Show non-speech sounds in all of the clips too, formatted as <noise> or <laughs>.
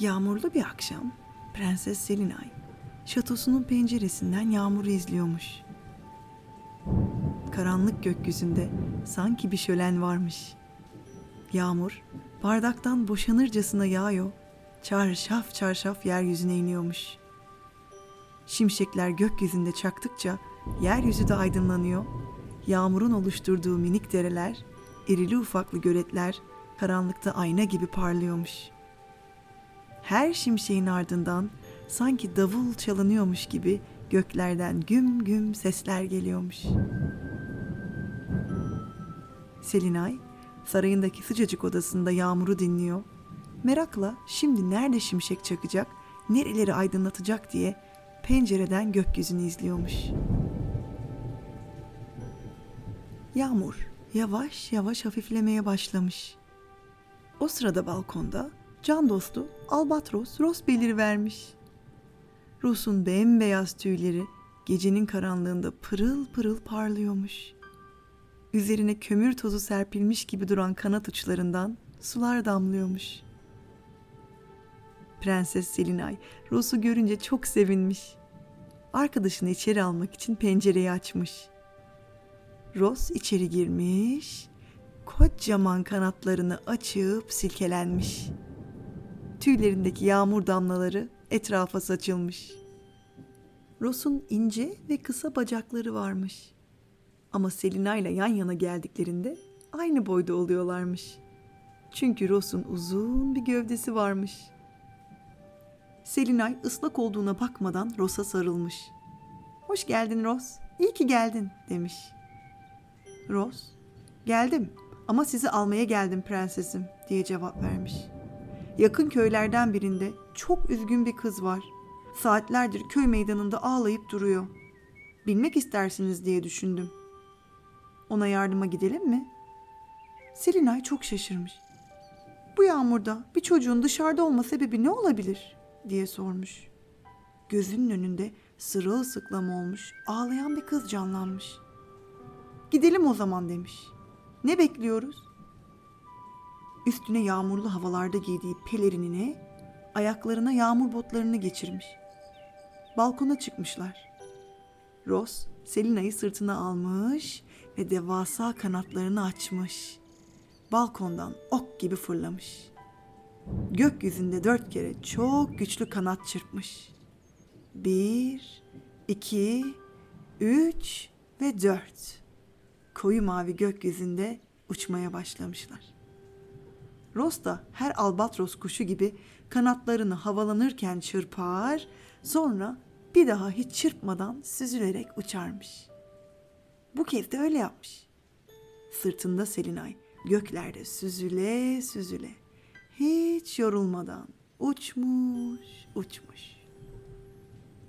Yağmurlu bir akşam Prenses Selinay şatosunun penceresinden yağmuru izliyormuş. Karanlık gökyüzünde sanki bir şölen varmış. Yağmur bardaktan boşanırcasına yağıyor, çarşaf çarşaf yeryüzüne iniyormuş. Şimşekler gökyüzünde çaktıkça yeryüzü de aydınlanıyor. Yağmurun oluşturduğu minik dereler, irili ufaklı göletler karanlıkta ayna gibi parlıyormuş. Her şimşeğin ardından sanki davul çalınıyormuş gibi göklerden güm güm sesler geliyormuş. Selinay sarayındaki sıcacık odasında yağmuru dinliyor. Merakla şimdi nerede şimşek çakacak, nereleri aydınlatacak diye pencereden gökyüzünü izliyormuş. Yağmur yavaş yavaş hafiflemeye başlamış. O sırada balkonda can dostu Albatros Ros vermiş. Rus'un bembeyaz tüyleri gecenin karanlığında pırıl pırıl parlıyormuş. Üzerine kömür tozu serpilmiş gibi duran kanat uçlarından sular damlıyormuş. Prenses Selinay Rus'u görünce çok sevinmiş. Arkadaşını içeri almak için pencereyi açmış. Ros içeri girmiş, kocaman kanatlarını açıp silkelenmiş. Tüylerindeki yağmur damlaları etrafa saçılmış. Ros'un ince ve kısa bacakları varmış. Ama Selina ile yan yana geldiklerinde aynı boyda oluyorlarmış. Çünkü Ros'un uzun bir gövdesi varmış. Selinay ıslak olduğuna bakmadan Ros'a sarılmış. Hoş geldin Ros, iyi ki geldin demiş. Ros, geldim ama sizi almaya geldim prensesim diye cevap vermiş. Yakın köylerden birinde çok üzgün bir kız var. Saatlerdir köy meydanında ağlayıp duruyor. Bilmek istersiniz diye düşündüm. Ona yardıma gidelim mi? Selinay çok şaşırmış. Bu yağmurda bir çocuğun dışarıda olma sebebi ne olabilir diye sormuş. Gözünün önünde sırılsıklam olmuş, ağlayan bir kız canlanmış. Gidelim o zaman demiş. Ne bekliyoruz? Üstüne yağmurlu havalarda giydiği pelerinine, ayaklarına yağmur botlarını geçirmiş. Balkona çıkmışlar. Ross, Selina'yı sırtına almış ve devasa kanatlarını açmış. Balkondan ok gibi fırlamış. Gökyüzünde dört kere çok güçlü kanat çırpmış. Bir, iki, üç ve dört. Koyu mavi gökyüzünde uçmaya başlamışlar. Ross da her albatros kuşu gibi kanatlarını havalanırken çırpar, sonra bir daha hiç çırpmadan süzülerek uçarmış. Bu kez de öyle yapmış. Sırtında Selinay göklerde süzüle süzüle hiç yorulmadan uçmuş uçmuş.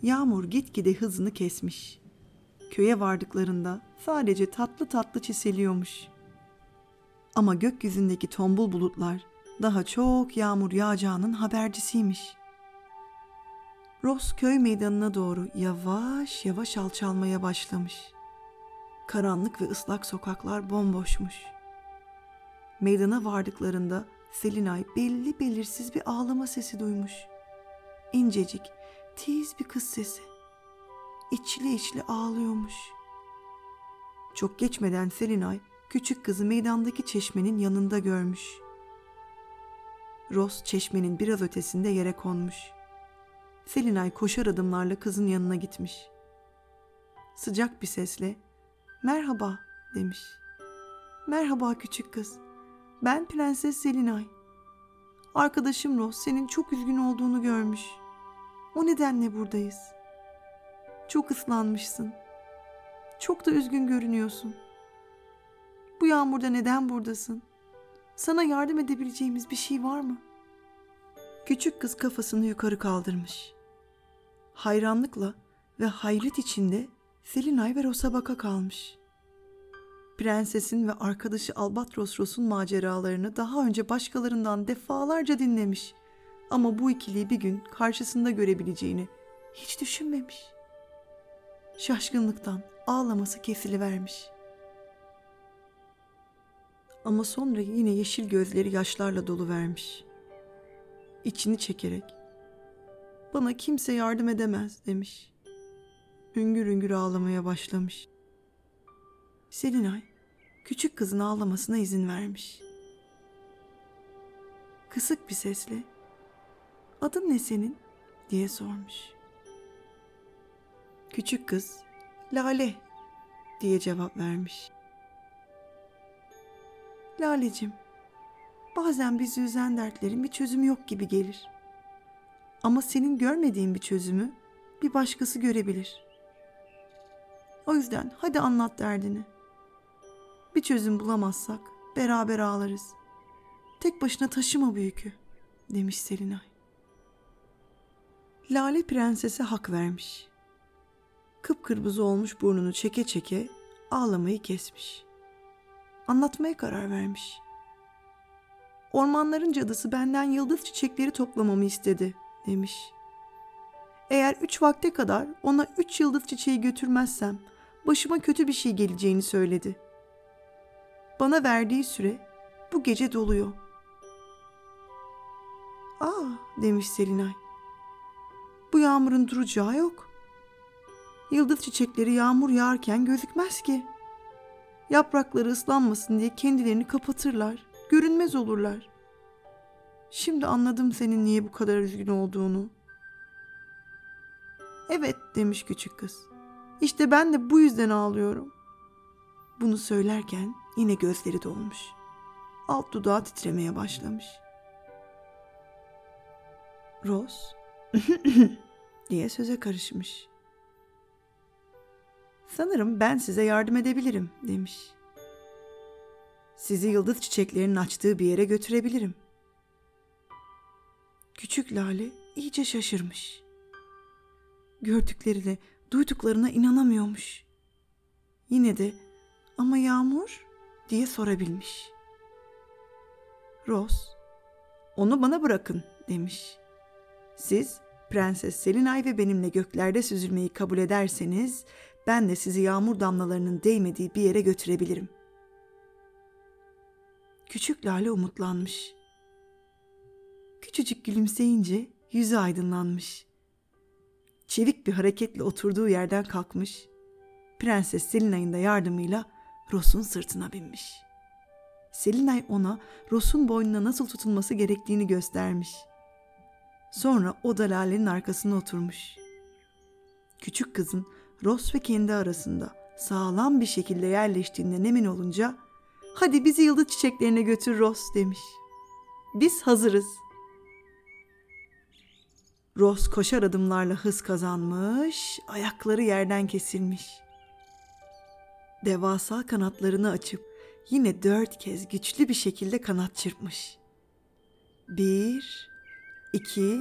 Yağmur gitgide hızını kesmiş. Köye vardıklarında sadece tatlı tatlı çiseliyormuş. Ama gökyüzündeki tombul bulutlar daha çok yağmur yağacağının habercisiymiş. Ross köy meydanına doğru yavaş yavaş alçalmaya başlamış. Karanlık ve ıslak sokaklar bomboşmuş. Meydana vardıklarında Selinay belli belirsiz bir ağlama sesi duymuş. İncecik, tiz bir kız sesi. İçli içli ağlıyormuş. Çok geçmeden Selinay küçük kızı meydandaki çeşmenin yanında görmüş. Ross çeşmenin biraz ötesinde yere konmuş. Selinay koşar adımlarla kızın yanına gitmiş. Sıcak bir sesle "Merhaba." demiş. "Merhaba küçük kız. Ben Prenses Selinay. Arkadaşım Ross senin çok üzgün olduğunu görmüş. O nedenle buradayız. Çok ıslanmışsın. Çok da üzgün görünüyorsun. Bu yağmurda neden buradasın? Sana yardım edebileceğimiz bir şey var mı?" Küçük kız kafasını yukarı kaldırmış. Hayranlıkla ve hayret içinde Selinay ve Rosa baka kalmış. Prensesin ve arkadaşı Albatros Ros'un maceralarını daha önce başkalarından defalarca dinlemiş. Ama bu ikiliyi bir gün karşısında görebileceğini hiç düşünmemiş. Şaşkınlıktan ağlaması kesilivermiş. Ama sonra yine yeşil gözleri yaşlarla dolu vermiş. içini çekerek. Bana kimse yardım edemez demiş. Hüngür hüngür ağlamaya başlamış. Selinay küçük kızın ağlamasına izin vermiş. Kısık bir sesle "Adın ne senin?" diye sormuş. Küçük kız "Lale" diye cevap vermiş. Lalecim, bazen bizi üzen dertlerin bir çözümü yok gibi gelir. Ama senin görmediğin bir çözümü bir başkası görebilir. O yüzden hadi anlat derdini. Bir çözüm bulamazsak beraber ağlarız. Tek başına taşıma bu yükü, demiş Selinay. Lale prensese hak vermiş. Kıpkırmızı olmuş burnunu çeke çeke ağlamayı kesmiş. Anlatmaya karar vermiş. Ormanların cadısı benden yıldız çiçekleri toplamamı istedi, demiş. Eğer üç vakte kadar ona üç yıldız çiçeği götürmezsem başıma kötü bir şey geleceğini söyledi. Bana verdiği süre bu gece doluyor. Aa demiş Selinay. Bu yağmurun duracağı yok. Yıldız çiçekleri yağmur yağarken gözükmez ki. Yaprakları ıslanmasın diye kendilerini kapatırlar, görünmez olurlar. Şimdi anladım senin niye bu kadar üzgün olduğunu. Evet demiş küçük kız. İşte ben de bu yüzden ağlıyorum. Bunu söylerken yine gözleri dolmuş. Alt dudağı titremeye başlamış. Rose <laughs> diye söze karışmış. Sanırım ben size yardım edebilirim demiş. Sizi yıldız çiçeklerinin açtığı bir yere götürebilirim. Küçük Lale iyice şaşırmış. Gördüklerine, duyduklarına inanamıyormuş. Yine de ama Yağmur diye sorabilmiş. Rose, onu bana bırakın demiş. Siz Prenses Selinay ve benimle göklerde süzülmeyi kabul ederseniz ben de sizi yağmur damlalarının değmediği bir yere götürebilirim. Küçük Lale umutlanmış. Küçücük gülümseyince yüzü aydınlanmış. Çevik bir hareketle oturduğu yerden kalkmış. Prenses Selinay'ın da yardımıyla Ros'un sırtına binmiş. Selinay ona Ros'un boynuna nasıl tutulması gerektiğini göstermiş. Sonra o da Lale'nin arkasına oturmuş. Küçük kızın Ros ve kendi arasında sağlam bir şekilde yerleştiğinden emin olunca hadi bizi yıldız çiçeklerine götür Ros demiş. Biz hazırız. Ros koşar adımlarla hız kazanmış, ayakları yerden kesilmiş. Devasa kanatlarını açıp yine dört kez güçlü bir şekilde kanat çırpmış. Bir, iki,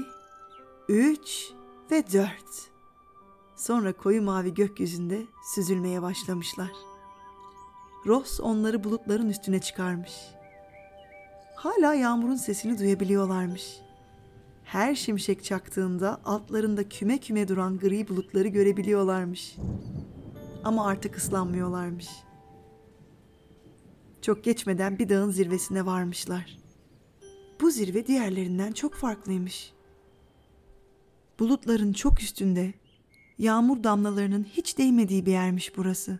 üç ve dört. Sonra koyu mavi gökyüzünde süzülmeye başlamışlar. Ross onları bulutların üstüne çıkarmış. Hala yağmurun sesini duyabiliyorlarmış. Her şimşek çaktığında altlarında küme küme duran gri bulutları görebiliyorlarmış. Ama artık ıslanmıyorlarmış. Çok geçmeden bir dağın zirvesine varmışlar. Bu zirve diğerlerinden çok farklıymış. Bulutların çok üstünde yağmur damlalarının hiç değmediği bir yermiş burası.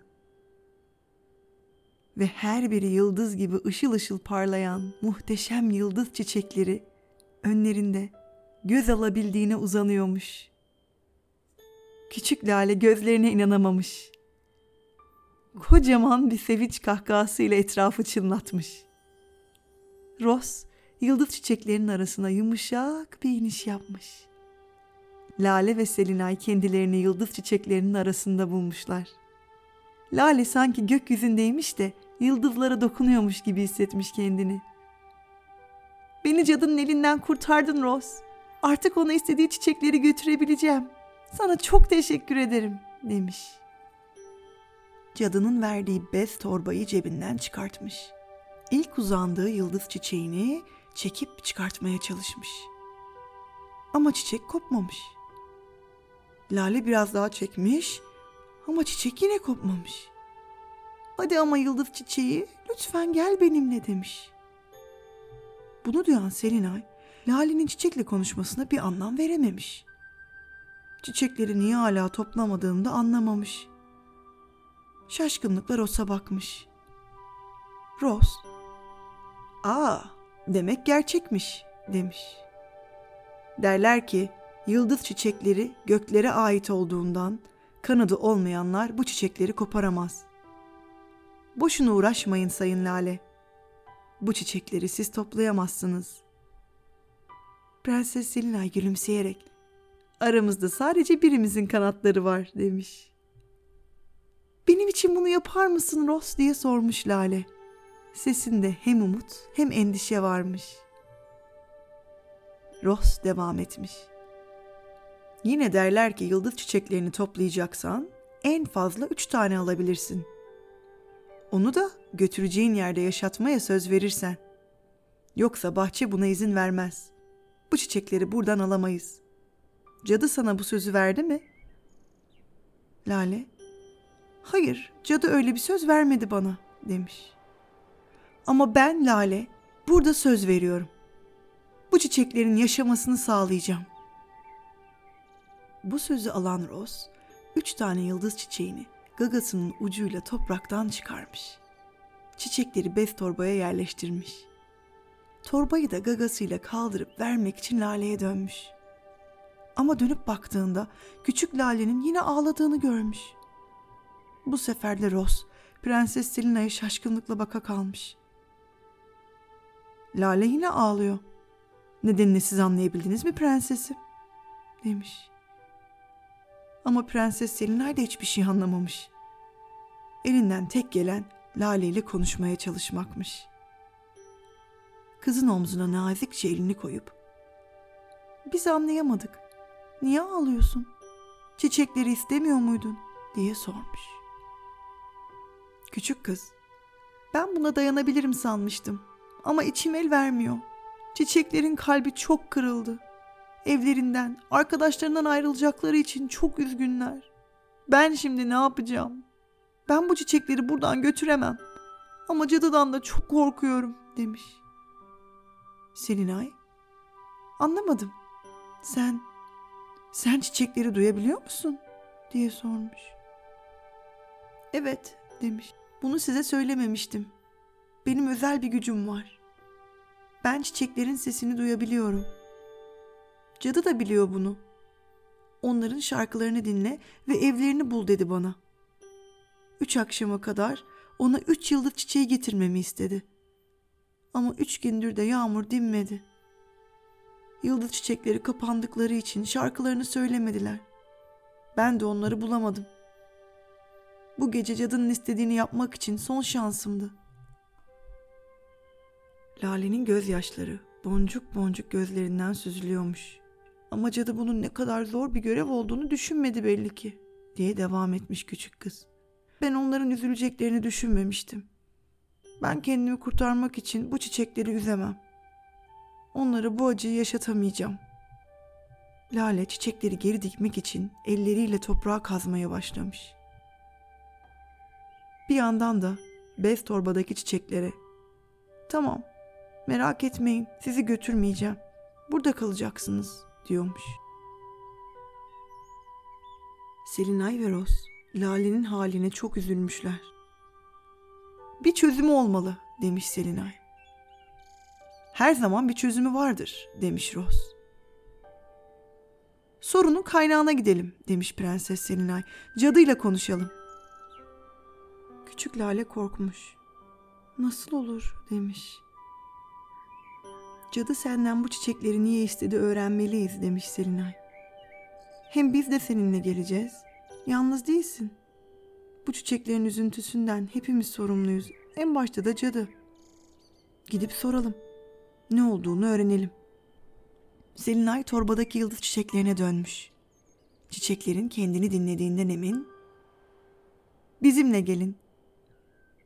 Ve her biri yıldız gibi ışıl ışıl parlayan muhteşem yıldız çiçekleri önlerinde göz alabildiğine uzanıyormuş. Küçük Lale gözlerine inanamamış. Kocaman bir sevinç kahkahasıyla etrafı çınlatmış. Ross yıldız çiçeklerinin arasına yumuşak bir iniş yapmış.'' Lale ve Selinay kendilerini yıldız çiçeklerinin arasında bulmuşlar. Lale sanki gökyüzündeymiş de yıldızlara dokunuyormuş gibi hissetmiş kendini. Beni cadının elinden kurtardın Rose. Artık ona istediği çiçekleri götürebileceğim. Sana çok teşekkür ederim demiş. Cadının verdiği bez torbayı cebinden çıkartmış. İlk uzandığı yıldız çiçeğini çekip çıkartmaya çalışmış. Ama çiçek kopmamış. Lale biraz daha çekmiş ama çiçek yine kopmamış. Hadi ama yıldız çiçeği lütfen gel benimle demiş. Bunu duyan Selinay Lale'nin çiçekle konuşmasına bir anlam verememiş. Çiçekleri niye hala toplamadığını da anlamamış. Şaşkınlıkla Ross'a bakmış. Ross, ''Aa, demek gerçekmiş.'' demiş. Derler ki yıldız çiçekleri göklere ait olduğundan kanadı olmayanlar bu çiçekleri koparamaz. Boşuna uğraşmayın Sayın Lale. Bu çiçekleri siz toplayamazsınız. Prenses Selinay gülümseyerek aramızda sadece birimizin kanatları var demiş. Benim için bunu yapar mısın Ross diye sormuş Lale. Sesinde hem umut hem endişe varmış. Ross devam etmiş. Yine derler ki yıldız çiçeklerini toplayacaksan en fazla üç tane alabilirsin. Onu da götüreceğin yerde yaşatmaya söz verirsen. Yoksa bahçe buna izin vermez. Bu çiçekleri buradan alamayız. Cadı sana bu sözü verdi mi? Lale, hayır cadı öyle bir söz vermedi bana demiş. Ama ben Lale burada söz veriyorum. Bu çiçeklerin yaşamasını sağlayacağım. Bu sözü alan Ross, üç tane yıldız çiçeğini gagasının ucuyla topraktan çıkarmış. Çiçekleri bez torbaya yerleştirmiş. Torbayı da gagasıyla kaldırıp vermek için Lale'ye dönmüş. Ama dönüp baktığında küçük Lale'nin yine ağladığını görmüş. Bu sefer de Ross, Prenses Selina'ya şaşkınlıkla baka kalmış. Lale yine ağlıyor. Nedenini siz anlayabildiniz mi prensesim? Demiş. Ama Prenses Selinay da hiçbir şey anlamamış. Elinden tek gelen Lale ile konuşmaya çalışmakmış. Kızın omzuna nazikçe elini koyup biz anlayamadık. Niye ağlıyorsun? Çiçekleri istemiyor muydun? diye sormuş. Küçük kız, ben buna dayanabilirim sanmıştım ama içim el vermiyor. Çiçeklerin kalbi çok kırıldı. Evlerinden, arkadaşlarından ayrılacakları için çok üzgünler. Ben şimdi ne yapacağım? Ben bu çiçekleri buradan götüremem. Ama cadıdan da çok korkuyorum demiş. Selinay, anlamadım. Sen, sen çiçekleri duyabiliyor musun? diye sormuş. Evet demiş. Bunu size söylememiştim. Benim özel bir gücüm var. Ben çiçeklerin sesini duyabiliyorum. Cadı da biliyor bunu. Onların şarkılarını dinle ve evlerini bul dedi bana. Üç akşama kadar ona üç yıldız çiçeği getirmemi istedi. Ama üç gündür de yağmur dinmedi. Yıldız çiçekleri kapandıkları için şarkılarını söylemediler. Ben de onları bulamadım. Bu gece cadının istediğini yapmak için son şansımdı. Lale'nin gözyaşları boncuk boncuk gözlerinden süzülüyormuş. Ama cadı bunun ne kadar zor bir görev olduğunu düşünmedi belli ki, diye devam etmiş küçük kız. Ben onların üzüleceklerini düşünmemiştim. Ben kendimi kurtarmak için bu çiçekleri üzemem. Onlara bu acıyı yaşatamayacağım. Lale çiçekleri geri dikmek için elleriyle toprağı kazmaya başlamış. Bir yandan da bez torbadaki çiçeklere "Tamam, merak etmeyin, sizi götürmeyeceğim. Burada kalacaksınız." Diyormuş. Selinay ve Roz Lale'nin haline çok üzülmüşler. Bir çözümü olmalı demiş Selinay. Her zaman bir çözümü vardır demiş Roz. Sorunun kaynağına gidelim demiş Prenses Selinay. Cadıyla konuşalım. Küçük Lale korkmuş. Nasıl olur demiş. Cadı senden bu çiçekleri niye istedi öğrenmeliyiz demiş Selinay. Hem biz de seninle geleceğiz. Yalnız değilsin. Bu çiçeklerin üzüntüsünden hepimiz sorumluyuz. En başta da cadı. Gidip soralım. Ne olduğunu öğrenelim. Selinay torbadaki yıldız çiçeklerine dönmüş. Çiçeklerin kendini dinlediğinden emin. Bizimle gelin.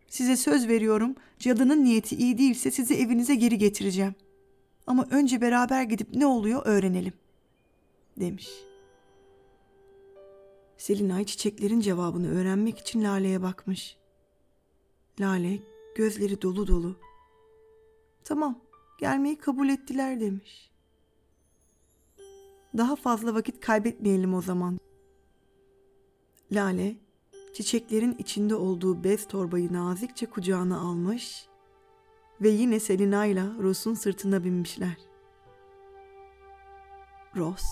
Size söz veriyorum cadının niyeti iyi değilse sizi evinize geri getireceğim. Ama önce beraber gidip ne oluyor öğrenelim. Demiş. Selinay çiçeklerin cevabını öğrenmek için Lale'ye bakmış. Lale gözleri dolu dolu. Tamam gelmeyi kabul ettiler demiş. Daha fazla vakit kaybetmeyelim o zaman. Lale, çiçeklerin içinde olduğu bez torbayı nazikçe kucağına almış ve yine Selina ile Ross'un sırtına binmişler. Ross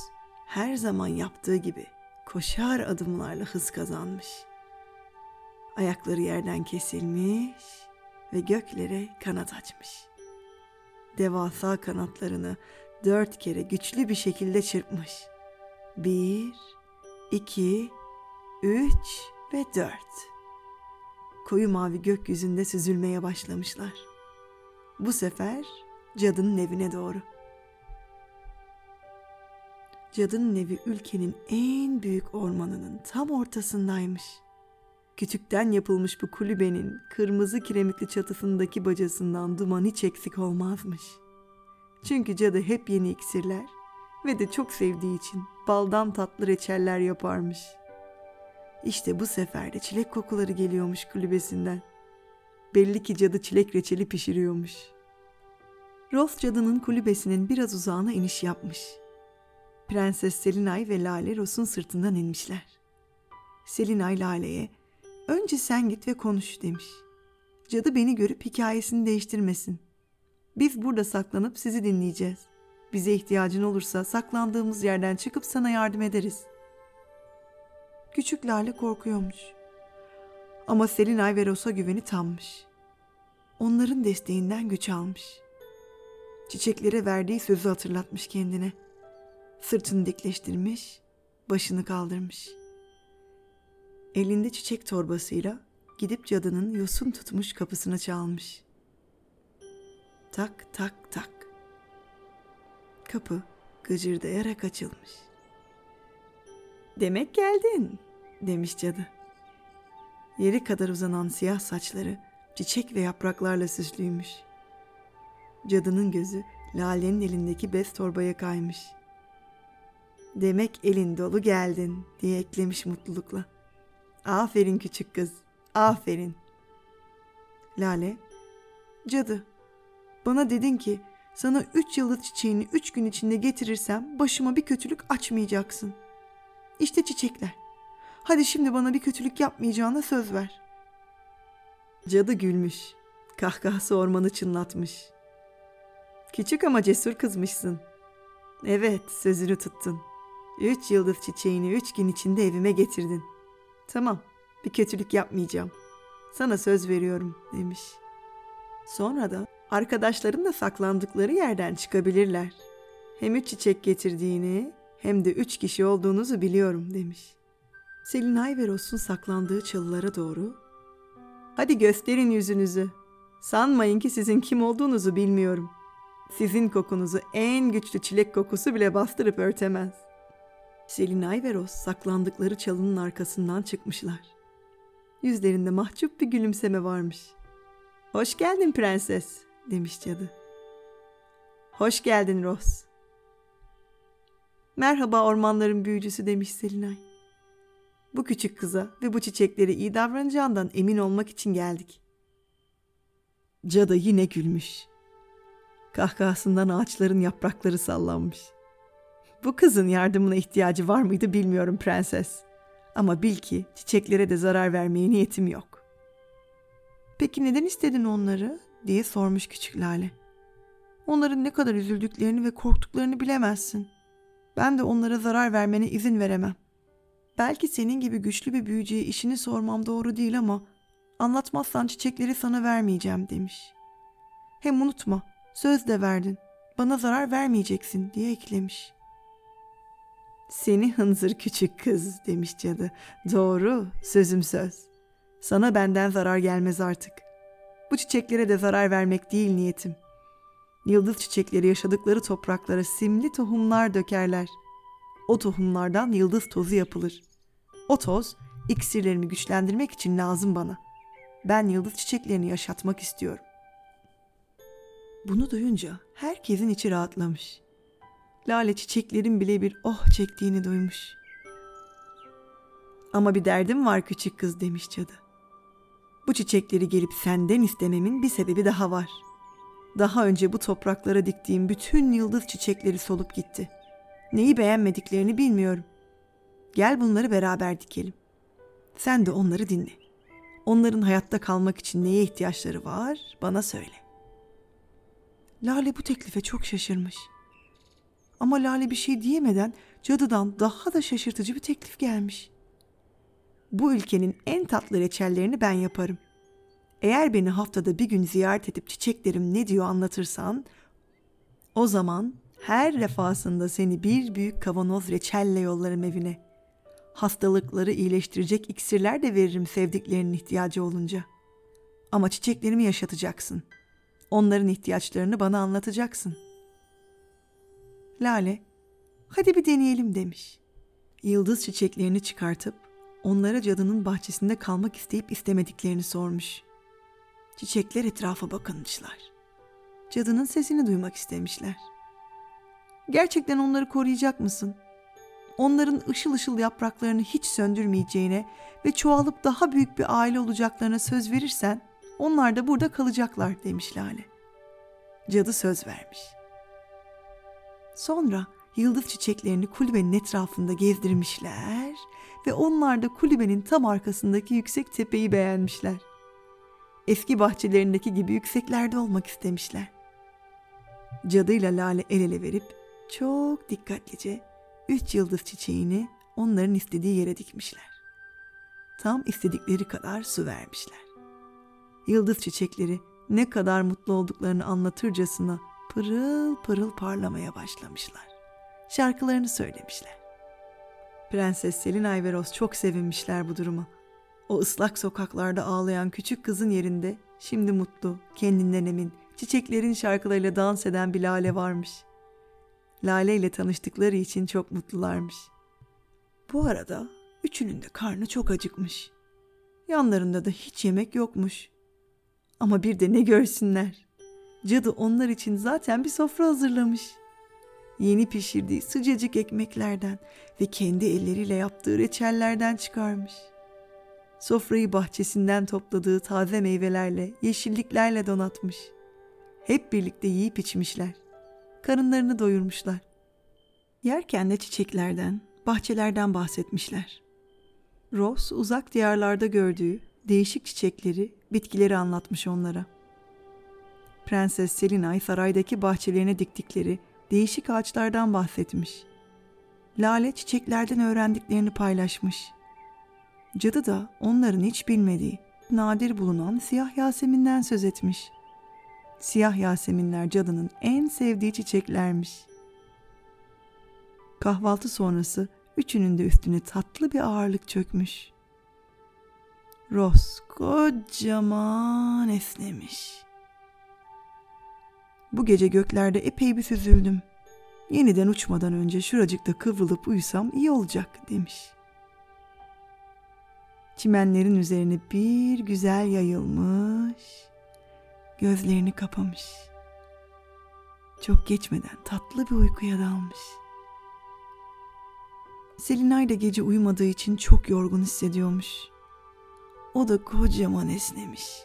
her zaman yaptığı gibi koşar adımlarla hız kazanmış. Ayakları yerden kesilmiş ve göklere kanat açmış. Devasa kanatlarını dört kere güçlü bir şekilde çırpmış. Bir, iki, üç ve dört. Koyu mavi gökyüzünde süzülmeye başlamışlar. Bu sefer cadının evine doğru. Cadının evi ülkenin en büyük ormanının tam ortasındaymış. Kütükten yapılmış bu kulübenin kırmızı kiremitli çatısındaki bacasından duman hiç eksik olmazmış. Çünkü cadı hep yeni iksirler ve de çok sevdiği için baldan tatlı reçeller yaparmış. İşte bu sefer de çilek kokuları geliyormuş kulübesinden. Belli ki cadı çilek reçeli pişiriyormuş. Ross cadının kulübesinin biraz uzağına iniş yapmış. Prenses Selinay ve Lale Ross'un sırtından inmişler. Selinay Lale'ye önce sen git ve konuş demiş. Cadı beni görüp hikayesini değiştirmesin. Biz burada saklanıp sizi dinleyeceğiz. Bize ihtiyacın olursa saklandığımız yerden çıkıp sana yardım ederiz. Küçük Lale korkuyormuş. Ama Selinay ve Ross'a güveni tammış. Onların desteğinden güç almış. Çiçeklere verdiği sözü hatırlatmış kendine. Sırtını dikleştirmiş, başını kaldırmış. Elinde çiçek torbasıyla gidip cadının yosun tutmuş kapısını çalmış. Tak tak tak. Kapı gıcırdayarak açılmış. Demek geldin demiş cadı. Yeri kadar uzanan siyah saçları çiçek ve yapraklarla süslüymüş. Cadının gözü Lale'nin elindeki bez torbaya kaymış. Demek elin dolu geldin diye eklemiş mutlulukla. Aferin küçük kız, aferin. Lale, cadı, bana dedin ki sana üç yıldız çiçeğini üç gün içinde getirirsem başıma bir kötülük açmayacaksın. İşte çiçekler. Hadi şimdi bana bir kötülük yapmayacağına söz ver. Cadı gülmüş. Kahkahası ormanı çınlatmış. Küçük ama cesur kızmışsın. Evet, sözünü tuttun. Üç yıldız çiçeğini üç gün içinde evime getirdin. Tamam, bir kötülük yapmayacağım. Sana söz veriyorum, demiş. Sonra da arkadaşların da saklandıkları yerden çıkabilirler. Hem üç çiçek getirdiğini hem de üç kişi olduğunuzu biliyorum, demiş. Selinay ve Ross'un saklandığı çalılara doğru Hadi gösterin yüzünüzü. Sanmayın ki sizin kim olduğunuzu bilmiyorum. Sizin kokunuzu en güçlü çilek kokusu bile bastırıp örtemez. Selinay ve Ross saklandıkları çalının arkasından çıkmışlar. Yüzlerinde mahcup bir gülümseme varmış. Hoş geldin prenses, demiş cadı. Hoş geldin Ross. Merhaba ormanların büyücüsü demiş Selinay. Bu küçük kıza ve bu çiçeklere iyi davranacağından emin olmak için geldik. Cadı yine gülmüş. Kahkahasından ağaçların yaprakları sallanmış. Bu kızın yardımına ihtiyacı var mıydı bilmiyorum prenses. Ama bil ki çiçeklere de zarar vermeye niyetim yok. Peki neden istedin onları? diye sormuş küçük Lale. Onların ne kadar üzüldüklerini ve korktuklarını bilemezsin. Ben de onlara zarar vermene izin veremem. Belki senin gibi güçlü bir büyücüye işini sormam doğru değil ama anlatmazsan çiçekleri sana vermeyeceğim demiş. Hem unutma söz de verdin bana zarar vermeyeceksin diye eklemiş. Seni hınzır küçük kız demiş cadı. Doğru sözüm söz. Sana benden zarar gelmez artık. Bu çiçeklere de zarar vermek değil niyetim. Yıldız çiçekleri yaşadıkları topraklara simli tohumlar dökerler. O tohumlardan yıldız tozu yapılır. O toz iksirlerimi güçlendirmek için lazım bana. Ben yıldız çiçeklerini yaşatmak istiyorum. Bunu duyunca herkesin içi rahatlamış. Lale çiçeklerin bile bir oh çektiğini duymuş. Ama bir derdim var küçük kız demiş cadı. Bu çiçekleri gelip senden istememin bir sebebi daha var. Daha önce bu topraklara diktiğim bütün yıldız çiçekleri solup gitti. Neyi beğenmediklerini bilmiyorum. Gel bunları beraber dikelim. Sen de onları dinle. Onların hayatta kalmak için neye ihtiyaçları var bana söyle. Lale bu teklife çok şaşırmış. Ama Lale bir şey diyemeden cadıdan daha da şaşırtıcı bir teklif gelmiş. Bu ülkenin en tatlı reçellerini ben yaparım. Eğer beni haftada bir gün ziyaret edip çiçeklerim ne diyor anlatırsan, o zaman her defasında seni bir büyük kavanoz reçelle yollarım evine. Hastalıkları iyileştirecek iksirler de veririm sevdiklerinin ihtiyacı olunca. Ama çiçeklerimi yaşatacaksın. Onların ihtiyaçlarını bana anlatacaksın. Lale, hadi bir deneyelim demiş. Yıldız çiçeklerini çıkartıp onlara cadının bahçesinde kalmak isteyip istemediklerini sormuş. Çiçekler etrafa bakınmışlar. Cadının sesini duymak istemişler. Gerçekten onları koruyacak mısın? Onların ışıl ışıl yapraklarını hiç söndürmeyeceğine ve çoğalıp daha büyük bir aile olacaklarına söz verirsen onlar da burada kalacaklar demiş Lale. Cadı söz vermiş. Sonra yıldız çiçeklerini kulübenin etrafında gezdirmişler ve onlar da kulübenin tam arkasındaki yüksek tepeyi beğenmişler. Eski bahçelerindeki gibi yükseklerde olmak istemişler. Cadıyla Lale el ele verip çok dikkatlice üç yıldız çiçeğini onların istediği yere dikmişler. Tam istedikleri kadar su vermişler. Yıldız çiçekleri ne kadar mutlu olduklarını anlatırcasına pırıl pırıl parlamaya başlamışlar. Şarkılarını söylemişler. Prenses Selinay ve Rose çok sevinmişler bu duruma. O ıslak sokaklarda ağlayan küçük kızın yerinde şimdi mutlu, kendinden emin, çiçeklerin şarkılarıyla dans eden bir Lale varmış. Lale ile tanıştıkları için çok mutlularmış. Bu arada üçünün de karnı çok acıkmış. Yanlarında da hiç yemek yokmuş. Ama bir de ne görsünler. Cadı onlar için zaten bir sofra hazırlamış. Yeni pişirdiği sıcacık ekmeklerden ve kendi elleriyle yaptığı reçellerden çıkarmış. Sofrayı bahçesinden topladığı taze meyvelerle, yeşilliklerle donatmış. Hep birlikte yiyip içmişler. Karınlarını doyurmuşlar. Yerken de çiçeklerden, bahçelerden bahsetmişler. Ross uzak diyarlarda gördüğü değişik çiçekleri, bitkileri anlatmış onlara. Prenses Selinay saraydaki bahçelerine diktikleri değişik ağaçlardan bahsetmiş. Lale çiçeklerden öğrendiklerini paylaşmış. Cadı da onların hiç bilmediği, nadir bulunan siyah yaseminden söz etmiş. Siyah yaseminler cadının en sevdiği çiçeklermiş. Kahvaltı sonrası üçünün de üstüne tatlı bir ağırlık çökmüş. Ross kocaman esnemiş. Bu gece göklerde epey bir süzüldüm. Yeniden uçmadan önce şuracıkta kıvrılıp uyusam iyi olacak demiş. Çimenlerin üzerine bir güzel yayılmış, gözlerini kapamış. Çok geçmeden tatlı bir uykuya dalmış. Selinay da gece uyumadığı için çok yorgun hissediyormuş. O da kocaman esnemiş.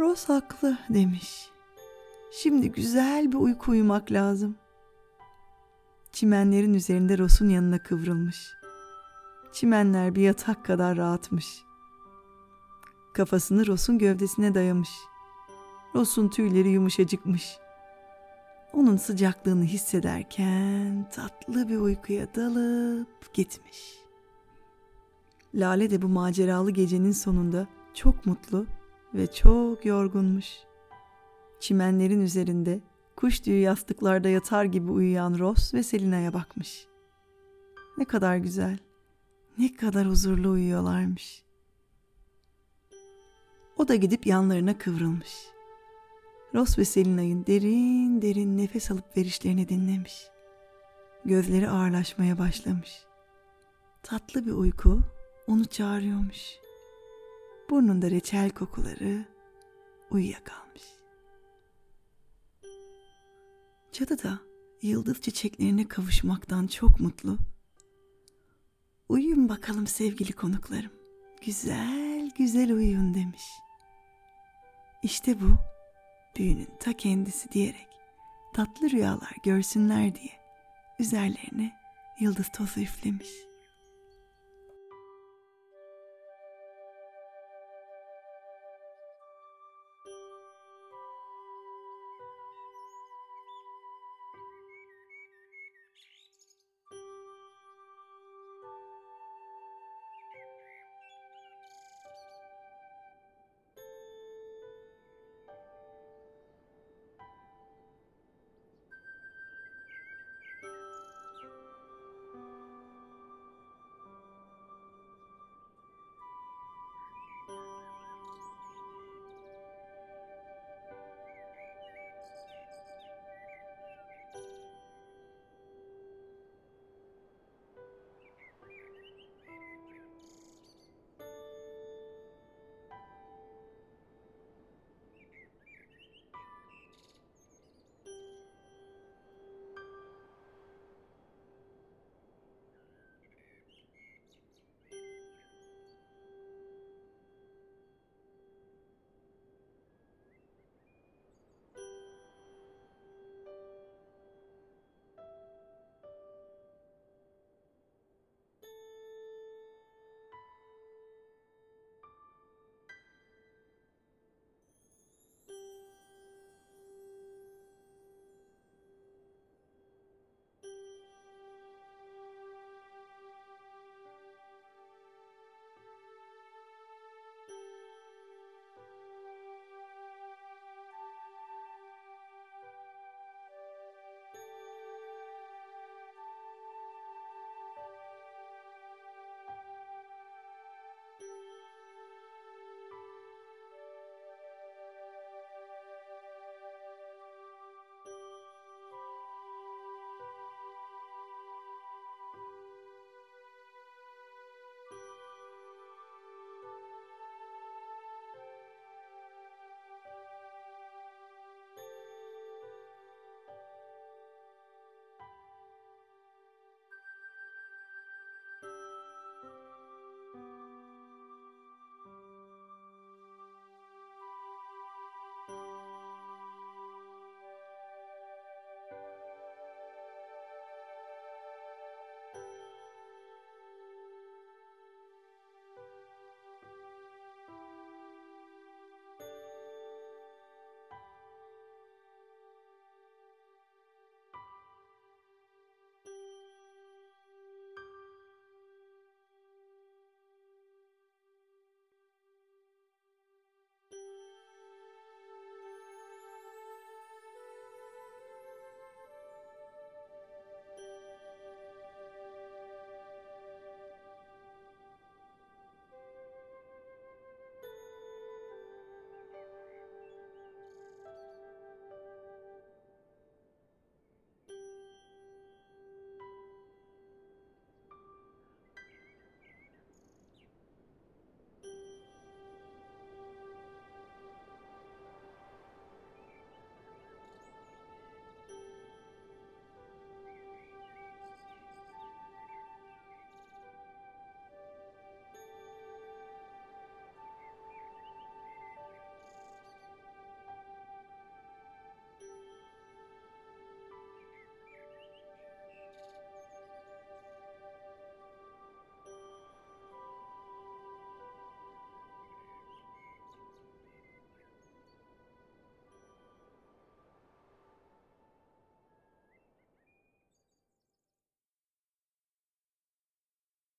Rose haklı demiş. Şimdi güzel bir uyku uyumak lazım. Çimenlerin üzerinde Ros'un yanına kıvrılmış. Çimenler bir yatak kadar rahatmış. Kafasını Ros'un gövdesine dayamış. Ros'un tüyleri yumuşacıkmış. Onun sıcaklığını hissederken tatlı bir uykuya dalıp gitmiş. Lale de bu maceralı gecenin sonunda çok mutlu ve çok yorgunmuş. Çimenlerin üzerinde kuş tüyü yastıklarda yatar gibi uyuyan Ross ve Selina'ya bakmış. Ne kadar güzel, ne kadar huzurlu uyuyorlarmış. O da gidip yanlarına kıvrılmış. Ross ve Selina'nın derin derin nefes alıp verişlerini dinlemiş. Gözleri ağırlaşmaya başlamış. Tatlı bir uyku onu çağırıyormuş. Burnunda reçel kokuları uyuyakalmış. Cadı da yıldız çiçeklerine kavuşmaktan çok mutlu. Uyuyun bakalım sevgili konuklarım. Güzel güzel uyuyun demiş. İşte bu büyünün ta kendisi diyerek tatlı rüyalar görsünler diye üzerlerine yıldız tozu üflemiş.